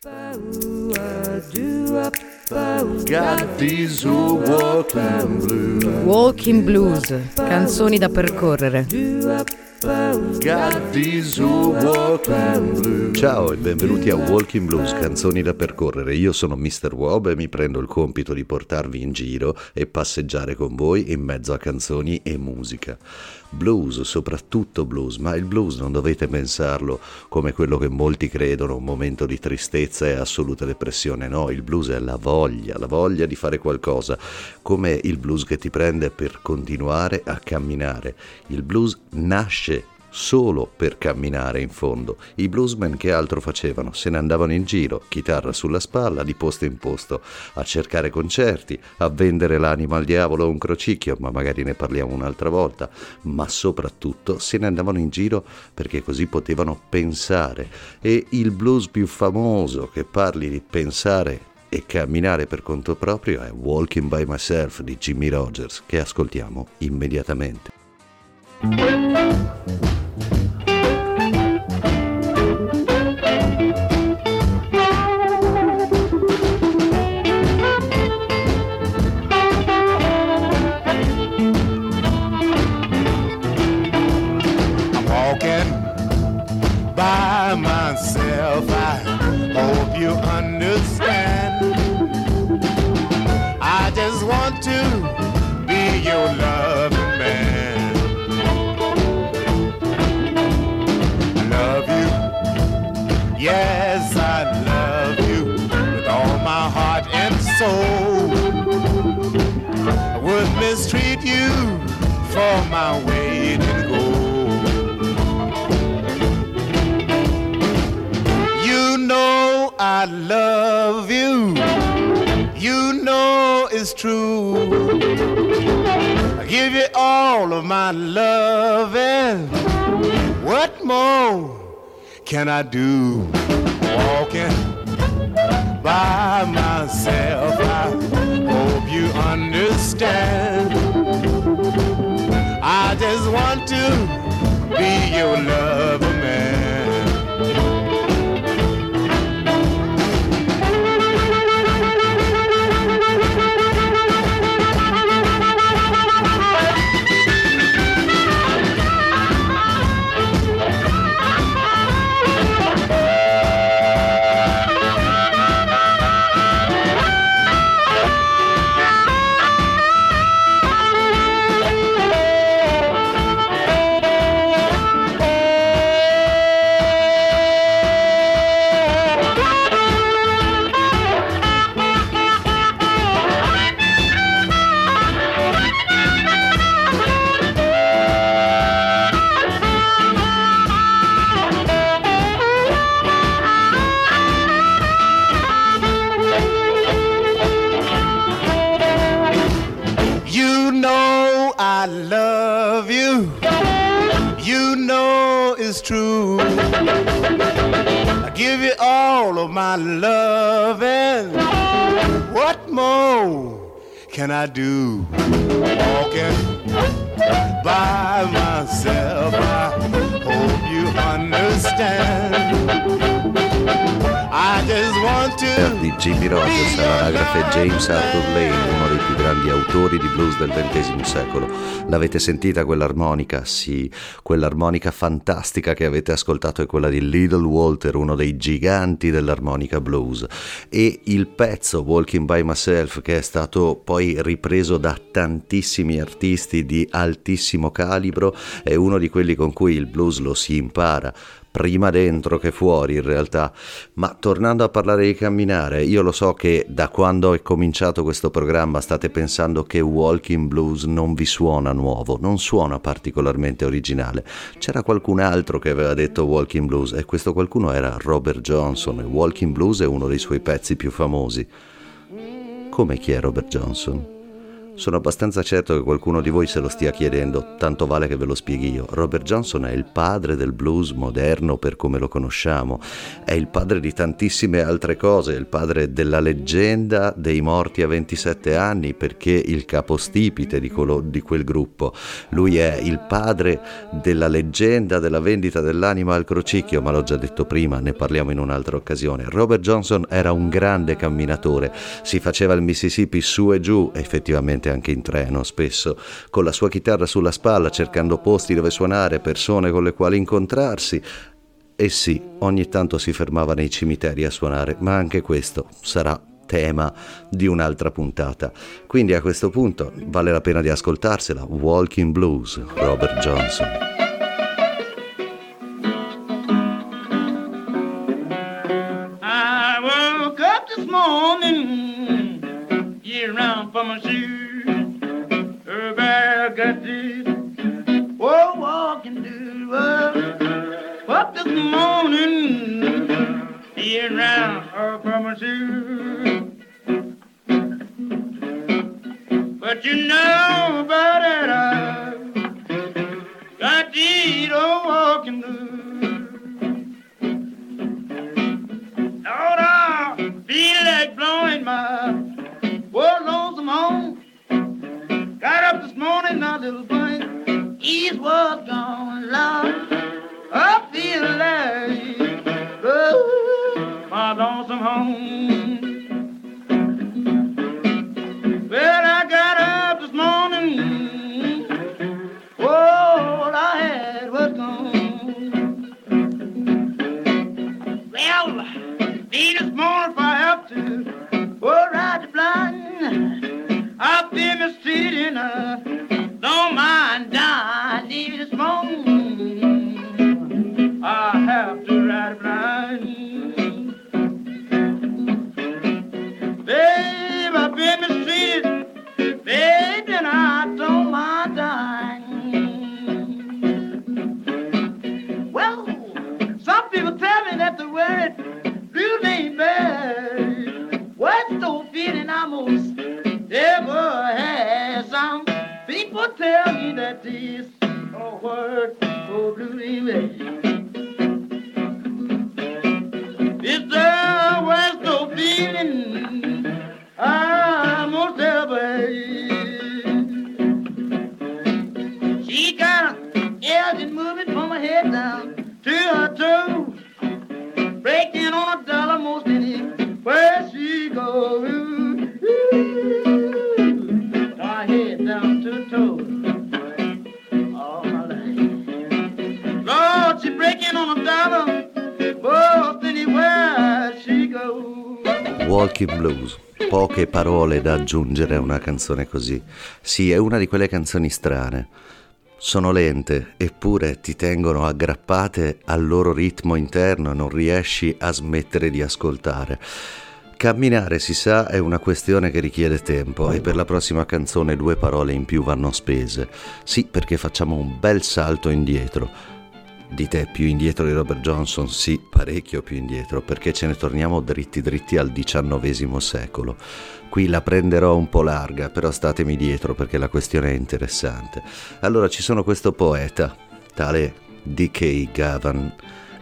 Got these walking blues. Walking Blues, canzoni da percorrere. Ciao e benvenuti a Walking Blues, canzoni da percorrere. Io sono Mr. Wob e mi prendo il compito di portarvi in giro e passeggiare con voi in mezzo a canzoni e musica. Blues, soprattutto blues, ma il blues non dovete pensarlo come quello che molti credono, un momento di tristezza e assoluta depressione. No, il blues è la voglia, la voglia di fare qualcosa, come il blues che ti prende per continuare a camminare. Il blues nasce solo per camminare in fondo. I bluesmen che altro facevano? Se ne andavano in giro, chitarra sulla spalla, di posto in posto, a cercare concerti, a vendere l'anima al diavolo a un crocicchio, ma magari ne parliamo un'altra volta, ma soprattutto se ne andavano in giro perché così potevano pensare. E il blues più famoso che parli di pensare e camminare per conto proprio è Walking by Myself di Jimmy Rogers, che ascoltiamo immediatamente. For my weight in gold. You know I love you. You know it's true. I give you all of my love what more can I do? Walking by myself. I hope you understand. I just want to be your lover, I just want to di Jimmy Rogers all'anagrafe James Arthur Lane, uno dei più grandi autori di blues del XX secolo. L'avete sentita quell'armonica? Sì, quell'armonica fantastica che avete ascoltato è quella di Little Walter, uno dei giganti dell'armonica blues. E il pezzo Walking by Myself, che è stato poi ripreso da tantissimi artisti di altissimo calibro, è uno di quelli con cui il blues lo si impara prima dentro che fuori in realtà. Ma tornando a parlare di camminare, io lo so che da quando è cominciato questo programma state pensando che Walking Blues non vi suona nuovo, non suona particolarmente originale. C'era qualcun altro che aveva detto Walking Blues e questo qualcuno era Robert Johnson e Walking Blues è uno dei suoi pezzi più famosi. Come chi è Robert Johnson? Sono abbastanza certo che qualcuno di voi se lo stia chiedendo, tanto vale che ve lo spieghi io. Robert Johnson è il padre del blues moderno per come lo conosciamo, è il padre di tantissime altre cose, è il padre della leggenda dei morti a 27 anni perché il capostipite di, quello, di quel gruppo. Lui è il padre della leggenda della vendita dell'anima al crocicchio, ma l'ho già detto prima, ne parliamo in un'altra occasione. Robert Johnson era un grande camminatore, si faceva il Mississippi su e giù, effettivamente anche in treno spesso, con la sua chitarra sulla spalla cercando posti dove suonare, persone con le quali incontrarsi. E sì, ogni tanto si fermava nei cimiteri a suonare, ma anche questo sarà tema di un'altra puntata. Quindi a questo punto vale la pena di ascoltarsela. Walking Blues, Robert Johnson. I woke up this morning, get around for my shoes. I got this. Oh, walking to work. Up this morning, being round Walking Blues. Poche parole da aggiungere a una canzone così. Sì, è una di quelle canzoni strane. Sono lente, eppure ti tengono aggrappate al loro ritmo interno e non riesci a smettere di ascoltare. Camminare, si sa, è una questione che richiede tempo e per la prossima canzone due parole in più vanno spese. Sì, perché facciamo un bel salto indietro. Di te più indietro di Robert Johnson? Sì, parecchio più indietro, perché ce ne torniamo dritti dritti al XIX secolo. Qui la prenderò un po' larga, però statemi dietro perché la questione è interessante. Allora ci sono questo poeta, tale D.K. Gavan,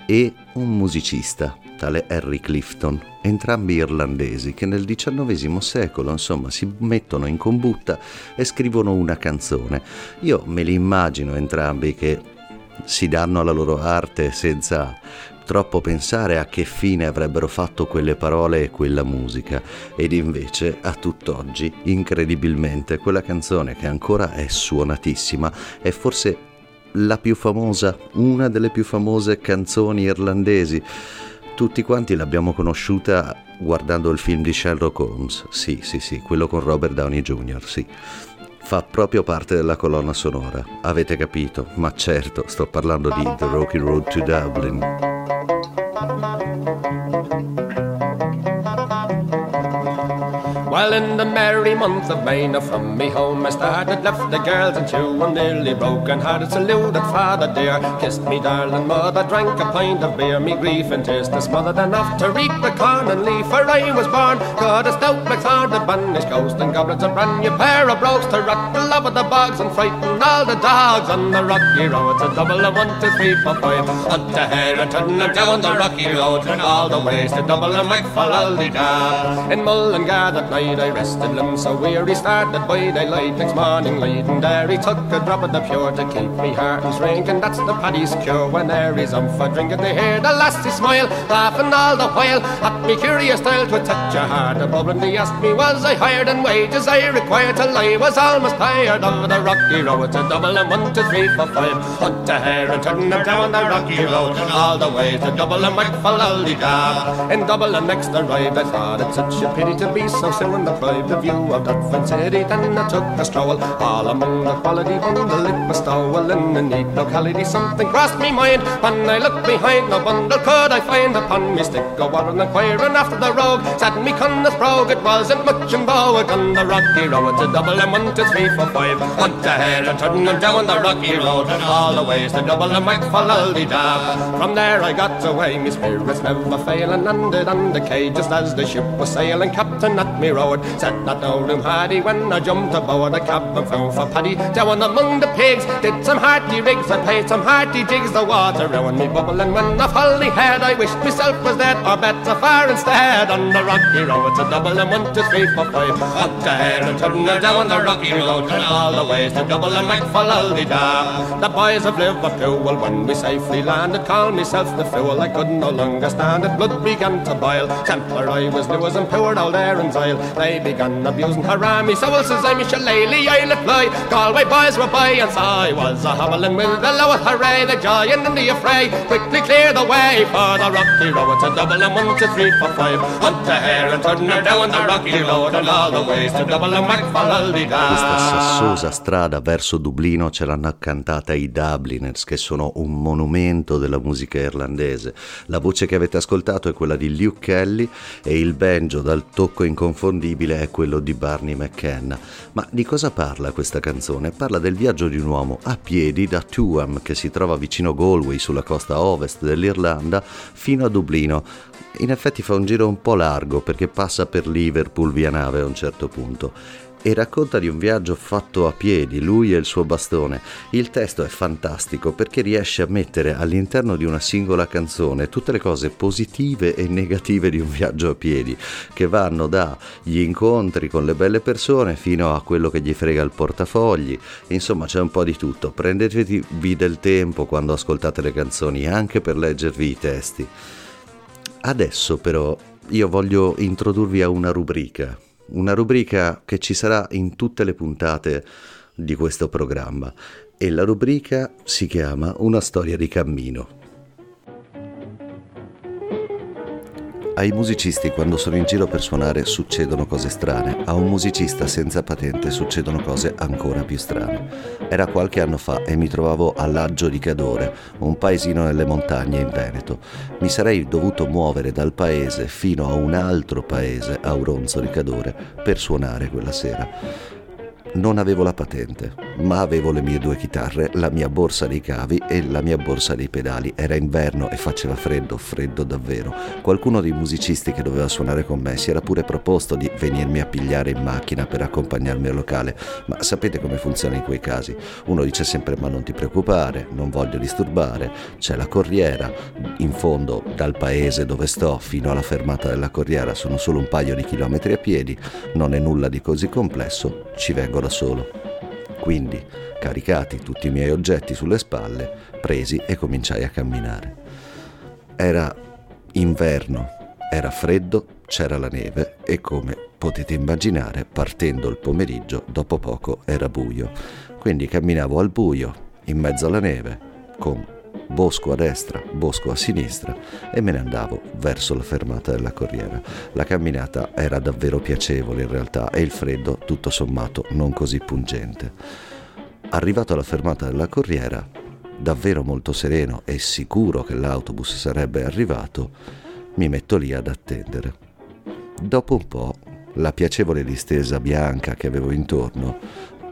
e un musicista, tale Harry Clifton, entrambi irlandesi che nel XIX secolo insomma si mettono in combutta e scrivono una canzone. Io me li immagino entrambi che si danno alla loro arte senza troppo pensare a che fine avrebbero fatto quelle parole e quella musica ed invece a tutt'oggi incredibilmente quella canzone che ancora è suonatissima è forse la più famosa, una delle più famose canzoni irlandesi tutti quanti l'abbiamo conosciuta guardando il film di Sherlock Holmes, sì, sì, sì, quello con Robert Downey Jr., sì. Fa proprio parte della colonna sonora, avete capito? Ma certo, sto parlando di The Rocky Road to Dublin. Well, in the merry month of May, now from me home I started, left the girls and two, and nearly broken hearted, saluted father dear, kissed me darling mother, drank a pint of beer, me grief and tears to smothered enough to reap the corn and leaf, for I was born, God a stout McThorn, the banished ghost, and goblins a brand new pair of brogues to rock the love of the bogs and frighten all the dogs on the rocky road. It's a double of one, two, three, four, five, up to Harrington and down the rocky road, and all the ways to double and make for all the. In Mullingar that night I rested limbs so weary, started by daylight next morning late, and there he took a drop of the pure to keep me heart and drinking. That's the paddy's cure when there is um for drinking. They hear the lassie smile, laughing all the while at me curious style to touch a heart above. And they asked me, was I hired and wages I required till I was almost tired of the rocky road. It's a double and one, two, three, four, five. Hunt a hare and turn them down the rocky road, and all the way to double and make for Lollygab. In double and next arrived, I thought it such a pity to be so soon deprived the view of Dutford City. Then I took a stroll all among the quality bundle. It was stowel in a neat locality. Something crossed me mind when I looked behind. No bundle could I find upon me stick. Go on inquiring after the rogue. Said me cunna's brogue. It wasn't much in vogue on the rocky road. To double and one, two, three, four, five. Hunt a hare and turn them down the rocky road. And all the ways to double and make for dab. From there I got away. Me spirits never failing. Landed on the quay just as the ship was sailing. Captain at me road. Said that no room he when I jumped aboard a cab and found for Paddy. Down among the pigs. Did some hearty rigs. I played some hearty jigs. The water round me bubbling when I fully had. I wished myself was dead or better far instead. On the rocky road. A double and one, two, three, four, five. Up the hair and turn down the rocky road. And all the ways to double and make for da. The boys of Liverpool, when we safely landed, called myself the fool. I could no longer stand it. Blood began to boil. Templar I was as and poured all there in Zyle. They began abusing haram me. So well says I'm shillelagh, I'll fly. Galway boys were by, and so I was a hobbling with the lowest hooray. The giant and the affray quickly clear the way for the rocky road. A double and one, two, three, four, five. Hunt the hare and turn her down the rocky road. And all the ways to double and back for Questa sassosa strada verso Dublino ce l'hanno cantata i Dubliners, che sono un monumento della musica irlandese. La voce che avete ascoltato è quella di Luke Kelly e il banjo dal tocco inconfondibile è quello di Barney McKenna. Ma di cosa parla questa canzone? Parla del viaggio di un uomo a piedi da Tuam, che si trova vicino Galway, sulla costa ovest dell'Irlanda, fino a Dublino. In effetti fa un giro un po' largo perché passa per Liverpool via nave a un certo punto e racconta di un viaggio fatto a piedi, lui e il suo bastone. Il testo è fantastico perché riesce a mettere all'interno di una singola canzone tutte le cose positive e negative di un viaggio a piedi, che vanno dagli incontri con le belle persone fino a quello che gli frega il portafogli. Insomma, c'è un po' di tutto. Prendetevi del tempo quando ascoltate le canzoni, anche per leggervi i testi. Adesso però io voglio introdurvi a una rubrica una rubrica che ci sarà in tutte le puntate di questo programma e la rubrica si chiama Una storia di cammino. Ai musicisti quando sono in giro per suonare succedono cose strane, a un musicista senza patente succedono cose ancora più strane. Era qualche anno fa e mi trovavo a Laggio di Cadore, un paesino nelle montagne in Veneto. Mi sarei dovuto muovere dal paese fino a un altro paese, a Auronzo di Cadore, per suonare quella sera. Non avevo la patente, ma avevo le mie due chitarre, la mia borsa dei cavi e la mia borsa dei pedali. Era inverno e faceva freddo, freddo davvero. Qualcuno dei musicisti che doveva suonare con me si era pure proposto di venirmi a pigliare in macchina per accompagnarmi al locale, ma sapete come funziona in quei casi? Uno dice sempre ma non ti preoccupare, non voglio disturbare, c'è la corriera, in fondo dal paese dove sto fino alla fermata della corriera sono solo un paio di chilometri a piedi, non è nulla di così complesso, ci vengo da solo. Quindi, caricati tutti i miei oggetti sulle spalle, presi e cominciai a camminare. Era inverno, era freddo, c'era la neve e come potete immaginare, partendo il pomeriggio, dopo poco era buio. Quindi camminavo al buio, in mezzo alla neve, con bosco a destra, bosco a sinistra e me ne andavo verso la fermata della corriera. La camminata era davvero piacevole in realtà e il freddo, tutto sommato, non così pungente. Arrivato alla fermata della corriera, davvero molto sereno e sicuro che l'autobus sarebbe arrivato, mi metto lì ad attendere. Dopo un po' la piacevole distesa bianca che avevo intorno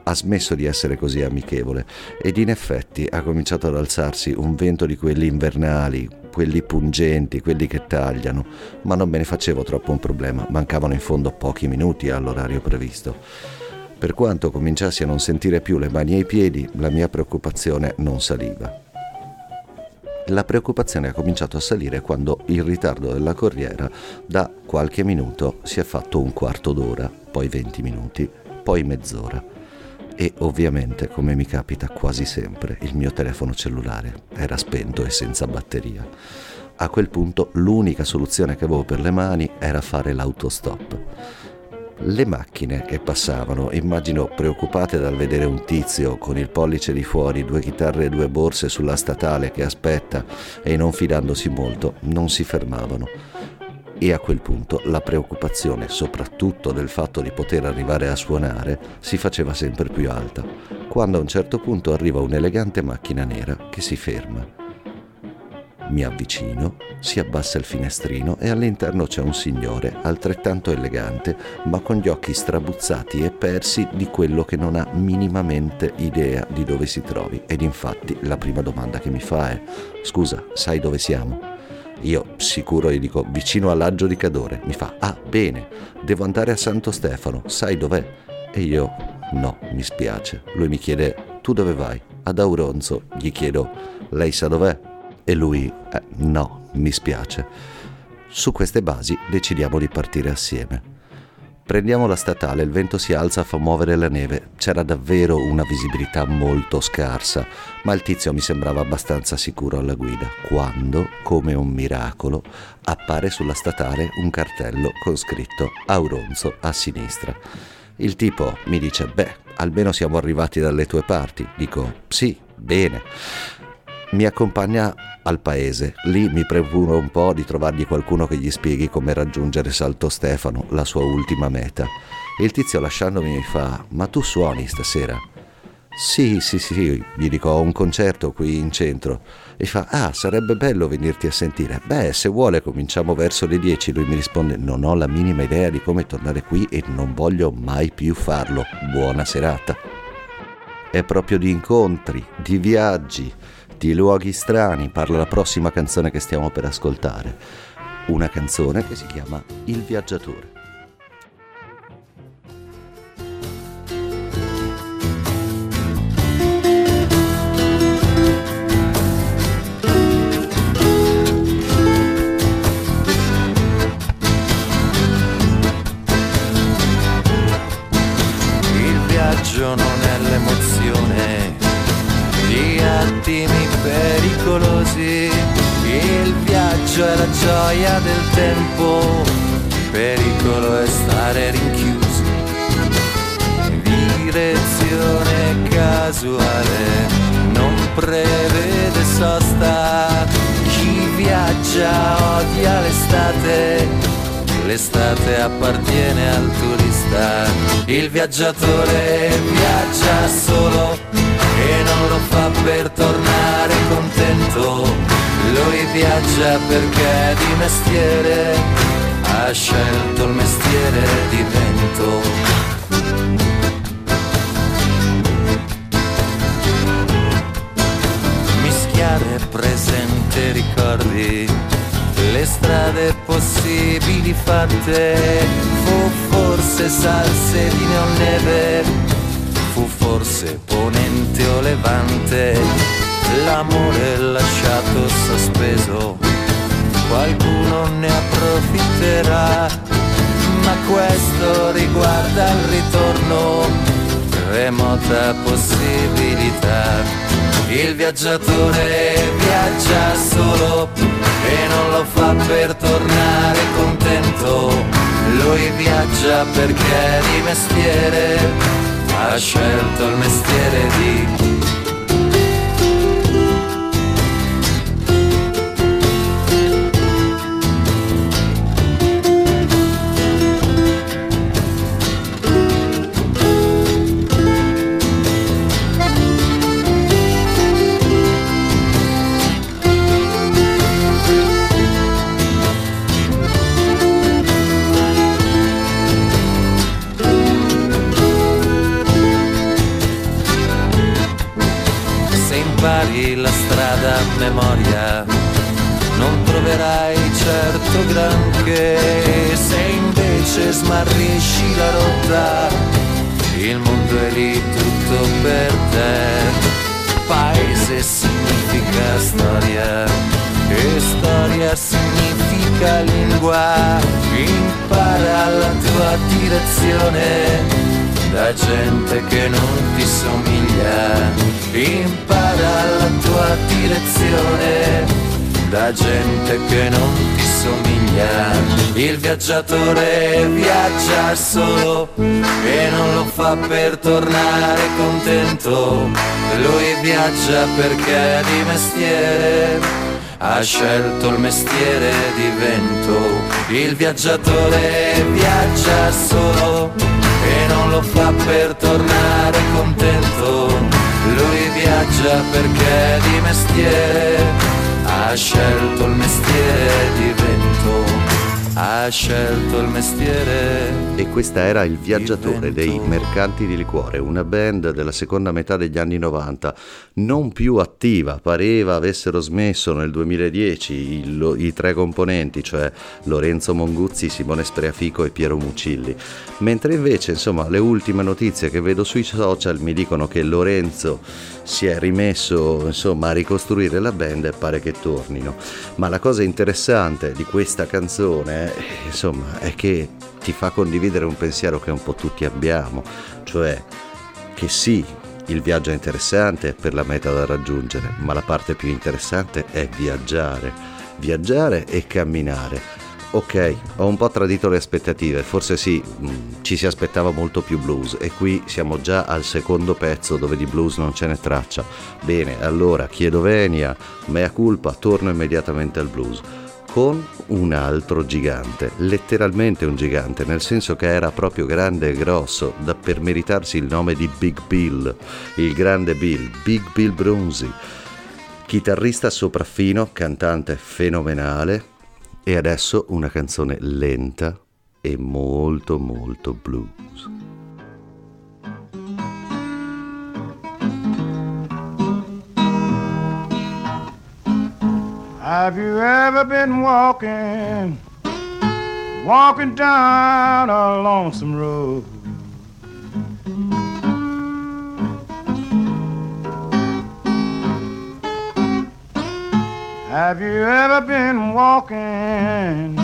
ha smesso di essere così amichevole ed in effetti ha cominciato ad alzarsi un vento di quelli invernali, quelli pungenti, quelli che tagliano, ma non me ne facevo troppo un problema, mancavano in fondo pochi minuti all'orario previsto. Per quanto cominciassi a non sentire più le mani e i piedi, la mia preoccupazione non saliva. La preoccupazione ha cominciato a salire quando il ritardo della corriera da qualche minuto si è fatto un quarto d'ora, poi 20 minuti, poi mezz'ora e ovviamente, come mi capita quasi sempre, il mio telefono cellulare era spento e senza batteria. A quel punto l'unica soluzione che avevo per le mani era fare l'autostop. Le macchine che passavano, immagino preoccupate dal vedere un tizio con il pollice di fuori, due chitarre e due borse sulla statale che aspetta e non fidandosi molto, non si fermavano e a quel punto la preoccupazione, soprattutto del fatto di poter arrivare a suonare, si faceva sempre più alta, quando a un certo punto arriva un'elegante macchina nera che si ferma. Mi avvicino, si abbassa il finestrino e all'interno c'è un signore altrettanto elegante, ma con gli occhi strabuzzati e persi di quello che non ha minimamente idea di dove si trovi. Ed infatti la prima domanda che mi fa è: Scusa, sai dove siamo? Io sicuro gli dico vicino all'Aggio di Cadore. Mi fa, ah bene, devo andare a Santo Stefano, sai dov'è? E io, no, mi spiace. Lui mi chiede, tu dove vai? Ad Auronzo. Gli chiedo, lei sa dov'è? E lui, eh, no, mi spiace. Su queste basi decidiamo di partire assieme. Prendiamo la statale, il vento si alza fa muovere la neve. C'era davvero una visibilità molto scarsa, ma il tizio mi sembrava abbastanza sicuro alla guida, quando, come un miracolo, appare sulla statale un cartello con scritto Auronzo a sinistra. Il tipo mi dice, beh, almeno siamo arrivati dalle tue parti. Dico, sì, bene mi accompagna al paese. Lì mi preoccupo un po' di trovargli qualcuno che gli spieghi come raggiungere Salto Stefano, la sua ultima meta. Il tizio lasciandomi mi fa: Ma tu suoni stasera? Sì, sì, sì, gli dico: Ho un concerto qui in centro. E fa: Ah, sarebbe bello venirti a sentire. Beh, se vuole, cominciamo verso le 10. Lui mi risponde: Non ho la minima idea di come tornare qui e non voglio mai più farlo. Buona serata. È proprio di incontri, di viaggi di luoghi strani parla la prossima canzone che stiamo per ascoltare, una canzone che si chiama Il viaggiatore. Viaggiatore viaggia solo e non lo fa per tornare contento. Lui viaggia perché di mestiere ha scelto il mestiere di vento. Mischiare presente ricordi, le strade possibili fatte, fu forse salse di neoneve fu forse ponente o levante, l'amore lasciato sospeso, qualcuno ne approfitterà, ma questo riguarda il ritorno, remota possibilità. Il viaggiatore viaggia solo non lo fa per tornare contento, lui viaggia perché di mestiere ha scelto il mestiere di significa lingua. Impara la tua direzione da gente che non ti somiglia. Impara la tua direzione da gente che non ti somiglia. Il viaggiatore viaggia solo e non lo fa per tornare contento. Lui viaggia perché di mestiere ha scelto il mestiere di vento. Il viaggiatore viaggia solo e non lo fa per tornare contento. Lui viaggia perché di mestiere ha scelto il mestiere di vento ha scelto il mestiere. E questa era Il Viaggiatore dei Mercanti di Liquore, una band della seconda metà degli anni 90, non più attiva, pareva avessero smesso nel 2010 i, i tre componenti, cioè Lorenzo Monguzzi, Simone Spreafico e Piero Mucilli. Mentre invece, insomma, le ultime notizie che vedo sui social mi dicono che Lorenzo si è rimesso insomma, a ricostruire la band e pare che tornino. Ma la cosa interessante di questa canzone insomma, è che ti fa condividere un pensiero che un po' tutti abbiamo, cioè che sì, il viaggio è interessante per la meta da raggiungere, ma la parte più interessante è viaggiare, viaggiare e camminare ok, ho un po' tradito le aspettative, forse sì, mm, ci si aspettava molto più blues e qui siamo già al secondo pezzo dove di blues non ce n'è traccia. Bene, allora chiedo venia, mea culpa, torno immediatamente al blues con un altro gigante, letteralmente un gigante, nel senso che era proprio grande e grosso, da per meritarsi il nome di Big Bill, il grande Bill, Big Bill Bronzy, chitarrista sopraffino, cantante fenomenale, e adesso una canzone lenta e molto molto blues. Have you ever been walking, walking down a lonesome road? Have you ever been walking,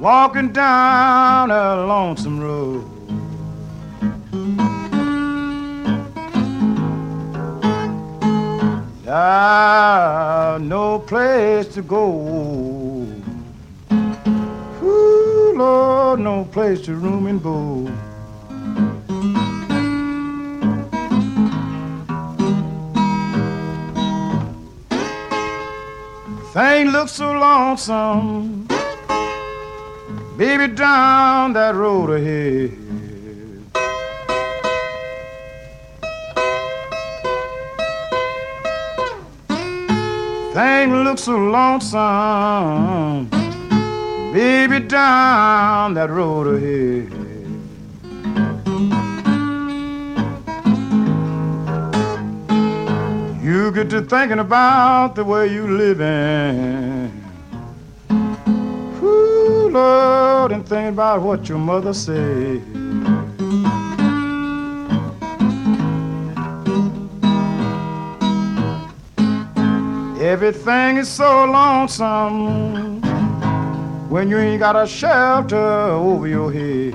walking down a lonesome road? Ah, no place to go. Ooh, Lord, no place to room and board. Thing looks so lonesome, baby, down that road ahead. Thing looks so lonesome, baby, down that road ahead. You get to thinking about the way you living. Ooh, Lord, and thinking about what your mother said. Everything is so lonesome when you ain't got a shelter over your head.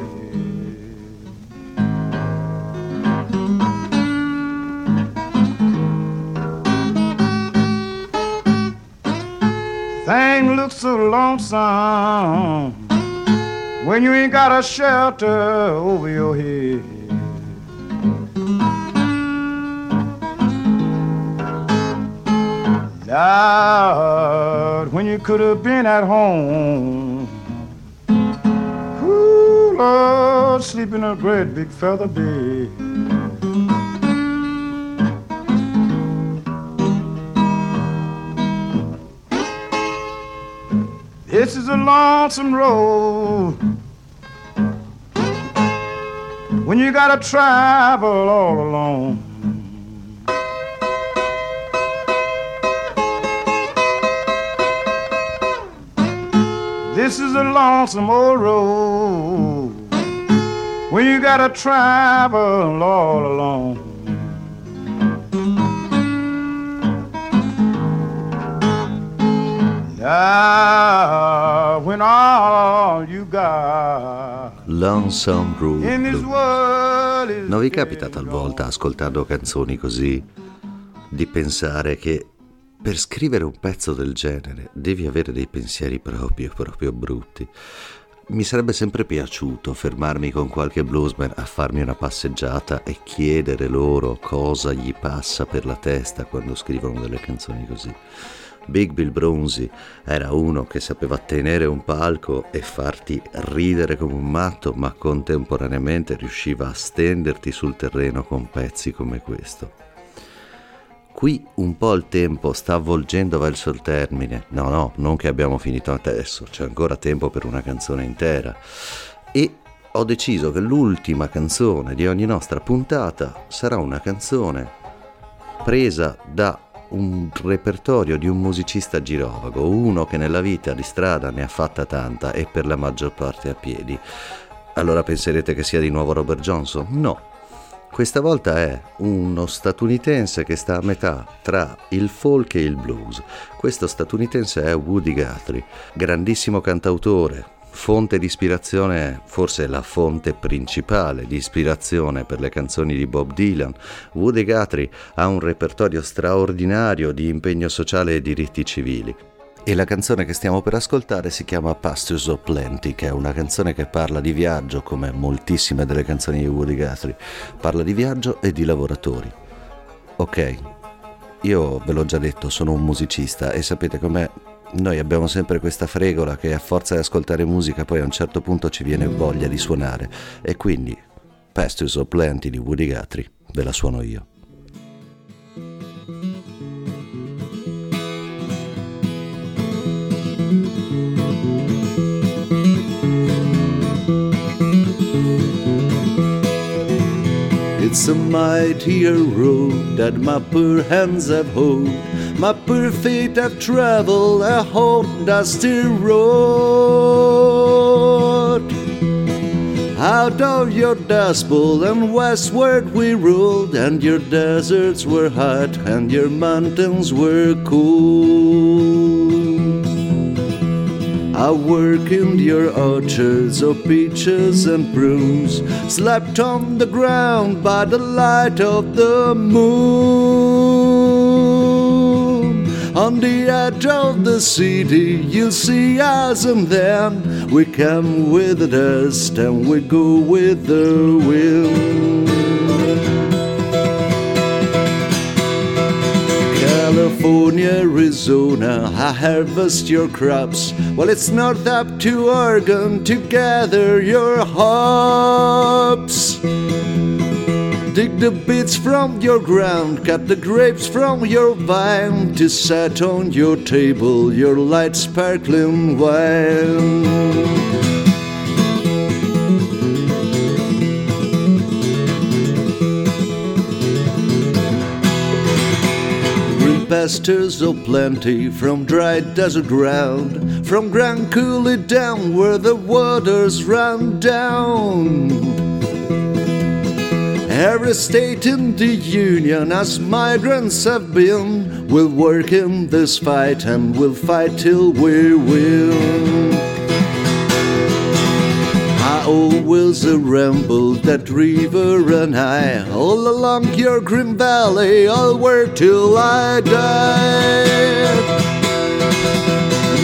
Thing looks so lonesome when you ain't got a shelter over your head. Lord, when you could have been at home. Ooh, Lord, sleep in a great big feather bed. This is a lonesome road when you gotta travel all alone. This is a lonesome old road when you gotta travel all alone. Ah, when all you got Lonesome Road Blues. Non vi capita talvolta, ascoltando canzoni così, di pensare che per scrivere un pezzo del genere devi avere dei pensieri proprio, proprio brutti? Mi sarebbe sempre piaciuto fermarmi con qualche bluesman a farmi una passeggiata e chiedere loro cosa gli passa per la testa quando scrivono delle canzoni così. Big Bill Bronzy era uno che sapeva tenere un palco e farti ridere come un matto, ma contemporaneamente riusciva a stenderti sul terreno con pezzi come questo. Qui un po' il tempo sta avvolgendo verso il termine. No, no, non che abbiamo finito adesso, c'è ancora tempo per una canzone intera. E ho deciso che l'ultima canzone di ogni nostra puntata sarà una canzone presa da un repertorio di un musicista girovago, uno che nella vita di strada ne ha fatta tanta e per la maggior parte a piedi. Allora penserete che sia di nuovo Robert Johnson? No. Questa volta è uno statunitense che sta a metà tra il folk e il blues. Questo statunitense è Woody Guthrie, grandissimo cantautore, fonte di ispirazione, forse la fonte principale di ispirazione per le canzoni di Bob Dylan. Woody Guthrie ha un repertorio straordinario di impegno sociale e diritti civili. E la canzone che stiamo per ascoltare si chiama Pastures of Plenty, che è una canzone che parla di viaggio, come moltissime delle canzoni di Woody Guthrie. Parla di viaggio e di lavoratori. Ok, io ve l'ho già detto, sono un musicista e sapete com'è? Noi abbiamo sempre questa fregola che a forza di ascoltare musica poi a un certo punto ci viene voglia di suonare e quindi Pastures of Plenty di Woody Guthrie ve la suono io. It's a mightier road that my poor hands have hold. My poor feet have traveled a whole dusty road. Out of your dust bowl and westward we ruled, and your deserts were hot and your mountains were cool. I work in your orchards of peaches and prunes, slept on the ground by the light of the moon. On the edge of the city, you'll see us, and then we come with the dust and we go with the wind. California, Arizona, I harvest your crops. Well, it's not up to Oregon to gather your hops. Dig the bits from your ground, cut the grapes from your vine to set on your table your light sparkling wine. Pastures of plenty from dry desert ground, from Grand Coulee down where the waters run down. Every state in the Union, as migrants have been, will work in this fight and will fight till we win. I a ramble that river and I, all along your green valley, I'll work till I die.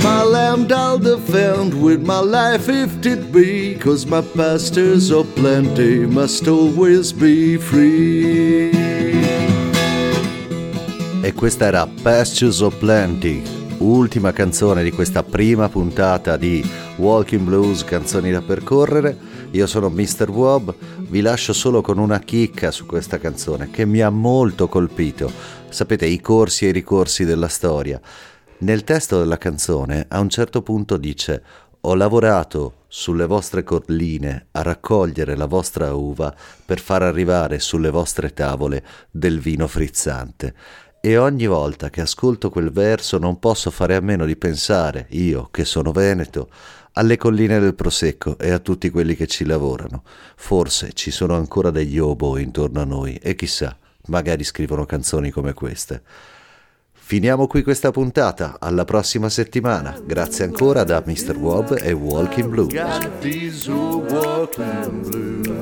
My land I'll defend with my life if it be, cause my pastures of plenty must always be free. E questa era Pastures of Plenty, ultima canzone di questa prima puntata di Walking Blues, canzoni da percorrere. Io sono Mr. Wob, vi lascio solo con una chicca su questa canzone che mi ha molto colpito. Sapete, i corsi e i ricorsi della storia. Nel testo della canzone a un certo punto dice ho lavorato sulle vostre colline a raccogliere la vostra uva per far arrivare sulle vostre tavole del vino frizzante. E ogni volta che ascolto quel verso non posso fare a meno di pensare, io che sono veneto, alle colline del Prosecco e a tutti quelli che ci lavorano. Forse ci sono ancora degli obo intorno a noi e chissà, magari scrivono canzoni come queste. Finiamo qui questa puntata, alla prossima settimana. Grazie ancora da Mr. Wob e Walking Blues.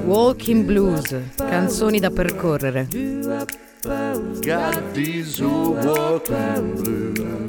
Walking Blues, canzoni da percorrere. Got these old walking blues.